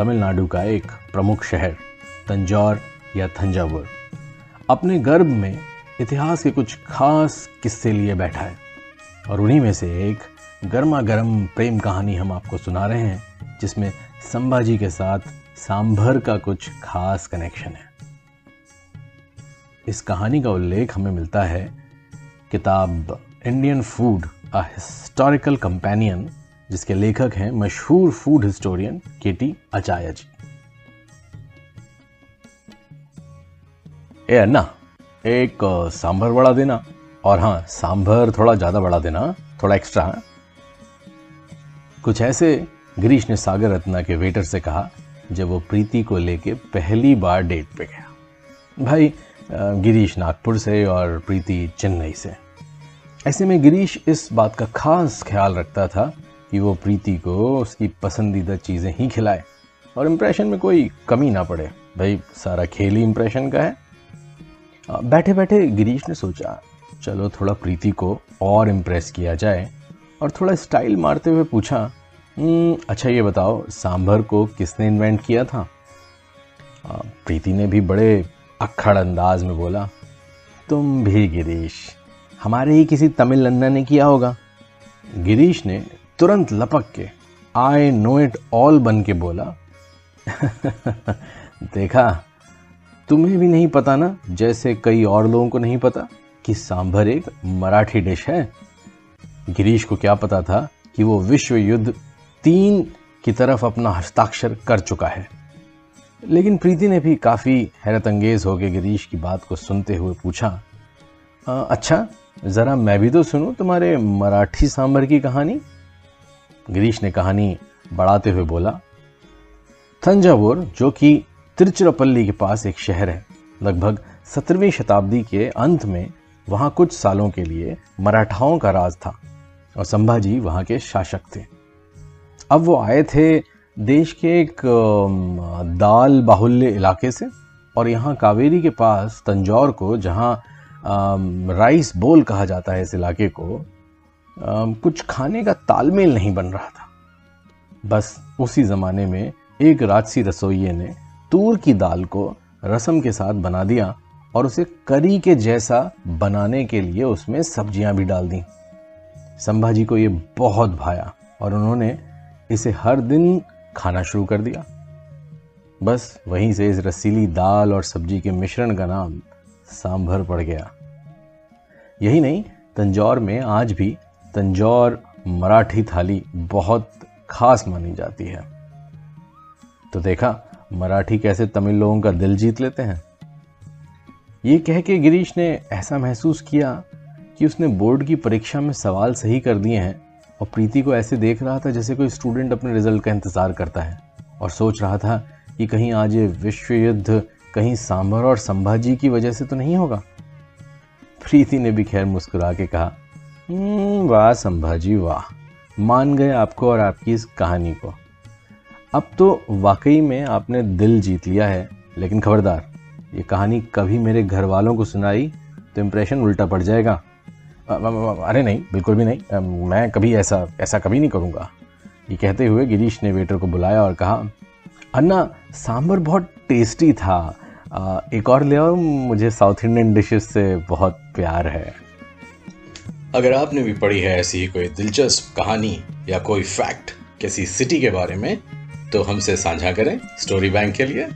तमिलनाडु का एक प्रमुख शहर, तंजौर या थंजावुर। अपने गर्भ में इतिहास के कुछ खास किस्से लिए बैठा है, और उन्हीं में से एक गर्मा गर्म प्रेम कहानी हम आपको सुना रहे हैं, जिसमें संभाजी के साथ सांभर का कुछ खास कनेक्शन है। इस कहानी का उल्लेख हमें मिलता है किताब Indian food a historical companion जिसके लेखक हैं मशहूर food historian K T Achaya. Ji अन्ना, एक सांभर बड़ा देना। और हाँ सांभर थोड़ा ज़्यादा बड़ा देना, थोड़ा एक्स्ट्रा हाँ? कुछ ऐसे गिरीश ने सागर रत्ना के वेटर से कहा, जब वो प्रीति को लेके पहली बार डेट पे गया। भाई गिरीश नागपुर से और प्रीति चेन्नई से। ऐसे में गिरीश इस बात का खास ख्याल रखता था कि वो प्रीति को उसकी पसंदीदा चीज़ें ही खिलाए। और इम्प्रेशन में कोई कमी ना पड़े। भाई सारा खेल ही इम्प्रेशन का है। बैठे बैठे गिरीश ने सोचा चलो थोड़ा प्रीति को और इम्प्रेस किया जाए। और थोड़ा स्टाइल मारते हुए पूछा हम्म, अच्छा ये बताओ सांभर को किसने इन्वेंट किया था? प्रीति ने भी बड़े अक्खड़ अंदाज में बोला तुम भी गिरीश हमारे ही किसी तमिल नन्ना ने किया होगा। गिरीश ने तुरंत लपक के आई नो इट ऑल बन के बोला देखा तुम्हें भी नहीं पता ना जैसे कई और लोगों को नहीं पता कि सांभर एक मराठी डिश है। गिरीश को क्या पता था कि वो विश्व युद्ध तीन की तरफ़ अपना हस्ताक्षर कर चुका है। लेकिन प्रीति ने भी काफ़ी हैरत अंगेज होकर गिरीश की बात को सुनते हुए पूछा आ, अच्छा ज़रा मैं भी तो सुनूं तुम्हारे मराठी सांभर की कहानी? गिरीश ने कहानी बढ़ाते हुए बोला, थंजावुर, जो कि तिरुचिरापल्ली के पास एक शहर है, लगभग सत्रहवीं शताब्दी के अंत में वहाँ कुछ सालों के लिए मराठाओं का राज था और संभाजी वहाँ के शासक थे। अब वो आए थे देश के एक दाल बाहुल्य इलाके से और यहाँ कावेरी के पास तंजौर को, जहाँ राइस बोल कहा जाता है इस इलाके को कुछ खाने का तालमेल नहीं बन रहा था। बस उसी ज़माने में एक राजसी रसोइये ने तूर की दाल को रसम के साथ बना दिया और उसे करी के जैसा बनाने के लिए उसमें सब्ज़ियाँ भी डाल दी। संभाजी को ये बहुत भाया और उन्होंने इसे हर दिन खाना शुरू कर दिया। बस वहीं से इस रसीली दाल और सब्ज़ी के मिश्रण का नाम सांभर पड़ गया। यही नहीं, तंजौर में आज भी तंजौर, मराठी थाली बहुत खास मानी जाती है। तो देखा, मराठी कैसे तमिल लोगों का दिल जीत लेते हैं। ये कह के गिरीश ने ऐसा महसूस किया कि उसने बोर्ड की परीक्षा में सवाल सही कर दिए हैं और प्रीति को ऐसे देख रहा था जैसे कोई स्टूडेंट अपने रिज़ल्ट का इंतज़ार करता है और सोच रहा था कि कहीं आज ये विश्व युद्ध कहीं सांभर और संभाजी की वजह से तो नहीं होगा। प्रीति ने भी खैर मुस्कुरा के कहा वाह संभाजी, वाह। मान गए आपको और आपकी इस कहानी को। अब तो वाकई में आपने दिल जीत लिया है, लेकिन खबरदार, ये कहानी कभी मेरे घर वालों को सुनाई तो इम्प्रेशन उल्टा पड़ जाएगा। अरे नहीं, बिल्कुल भी नहीं। मैं कभी ऐसा ऐसा कभी नहीं करूँगा। ये कहते हुए गिरीश ने वेटर को बुलाया और कहा, अन्ना, सांभर बहुत टेस्टी था। एक और ले आओ, मुझे साउथ इंडियन डिशेस से बहुत प्यार है। अगर आपने भी पढ़ी है ऐसी कोई दिलचस्प कहानी या कोई फैक्ट किसी सिटी के बारे में तो हमसे साझा करें स्टोरी बैंक के लिए।